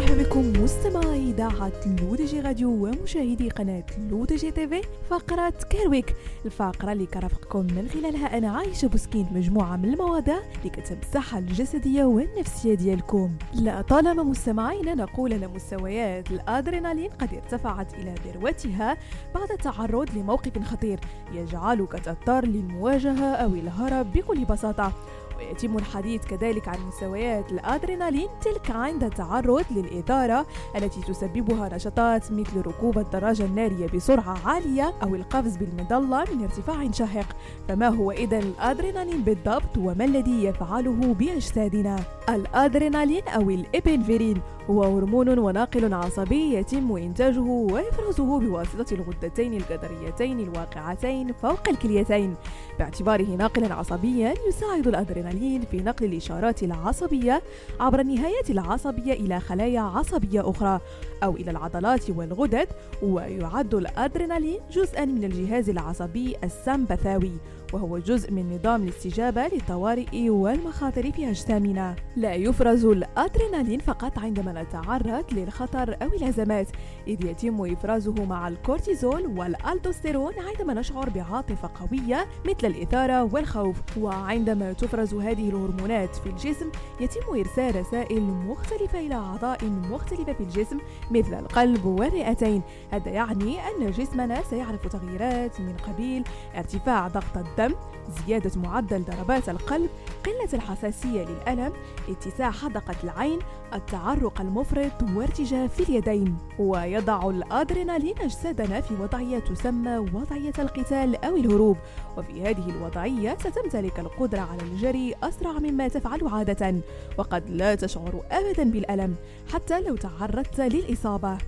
مرحبا بكم مستمعي إذاعة Le DJ Radio ومشاهدي قناة Le DJ TV فقرة Care Week الفقرة اللي كرافقكم من خلالها أنا عايشة بوسكين مجموعة من المواضيع اللي كتهم الصحة الجسدية والنفسية ديالكم. لطالما مستمعينا نقول أن مستويات الأدرينالين قد ارتفعت إلى ذروتها بعد التعرض لموقف خطير يجعلك تضطر للمواجهة أو الهرب بكل بساطة. ويتم الحديث كذلك عن مستويات الأدرينالين تلك عند التعرض للإثارة التي تسببها نشاطات مثل ركوب الدراجة النارية بسرعة عالية أو القفز بالمظلة من ارتفاع شاهق فما هو إذا الأدرينالين بالضبط وما الذي يفعله بأجسادنا؟ الأدرينالين أو الإبنفرين هو هرمون وناقل عصبي يتم إنتاجه وإفرازه بواسطة الغدتين الجدريتين الواقعتين فوق الكليتين باعتباره ناقلا عصبيا يساعد الأدرينالين في نقل الإشارات العصبية عبر النهايات العصبية إلى خلايا عصبية أخرى أو إلى العضلات والغدد ويعد الأدرينالين جزءا من الجهاز العصبي السمبثاوي. وهو جزء من نظام الاستجابة للطوارئ والمخاطر في أجسامنا. لا يفرز الأدرينالين فقط عندما نتعرض للخطر أو الأزمات إذ يتم إفرازه مع الكورتيزول والألدوستيرون عندما نشعر بعاطفة قوية مثل الإثارة والخوف. وعندما تفرز هذه الهرمونات في الجسم يتم إرسال رسائل مختلفة إلى أعضاء مختلفة في الجسم مثل القلب والرئتين. هذا يعني أن جسمنا سيعرف تغييرات من قبيل ارتفاع ضغط الدم زيادة معدل ضربات القلب قلة الحساسية للألم اتساع حدقة العين التعرق المفرط وارتجاف اليدين. ويضع الأدرينالين أجسادنا في وضعية تسمى وضعية القتال أو الهروب. وفي هذه الوضعية ستمتلك القدرة على الجري أسرع مما تفعل عادة. وقد لا تشعر أبدا بالألم حتى لو تعرضت للإصابة.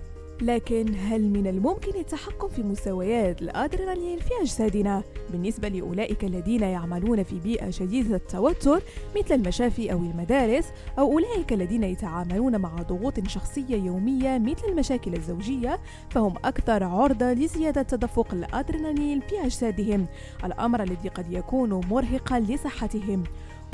لكن هل من الممكن التحكم في مستويات الأدرينالين في أجسادنا؟ بالنسبة لأولئك الذين يعملون في بيئة شديدة التوتر مثل المشافي أو المدارس أو أولئك الذين يتعاملون مع ضغوط شخصية يومية مثل المشاكل الزوجية فهم أكثر عرضة لزيادة تدفق الأدرينالين في أجسادهم الأمر الذي قد يكون مرهقا لصحتهم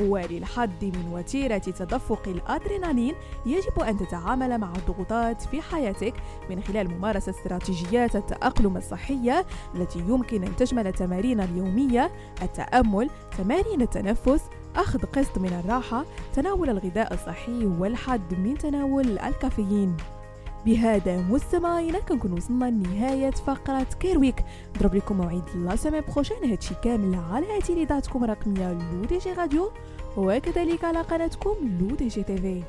وللحد من وتيرة تدفق الأدرينالين يجب أن تتعامل مع الضغوطات في حياتك من خلال ممارسة استراتيجيات التأقلم الصحية التي يمكن أن تشمل التمارين اليومية التأمل تمارين التنفس أخذ قسط من الراحة تناول الغذاء الصحي والحد من تناول الكافيين. بهذا مستمعينا كنكون وصلنا لنهاية فقرة Care Week نضرب لكم موعد la semaine prochaine. هادشي كامل على اذاعتكم الرقمية Le DJ Radio وكذلك على قناتكم Le DJ TV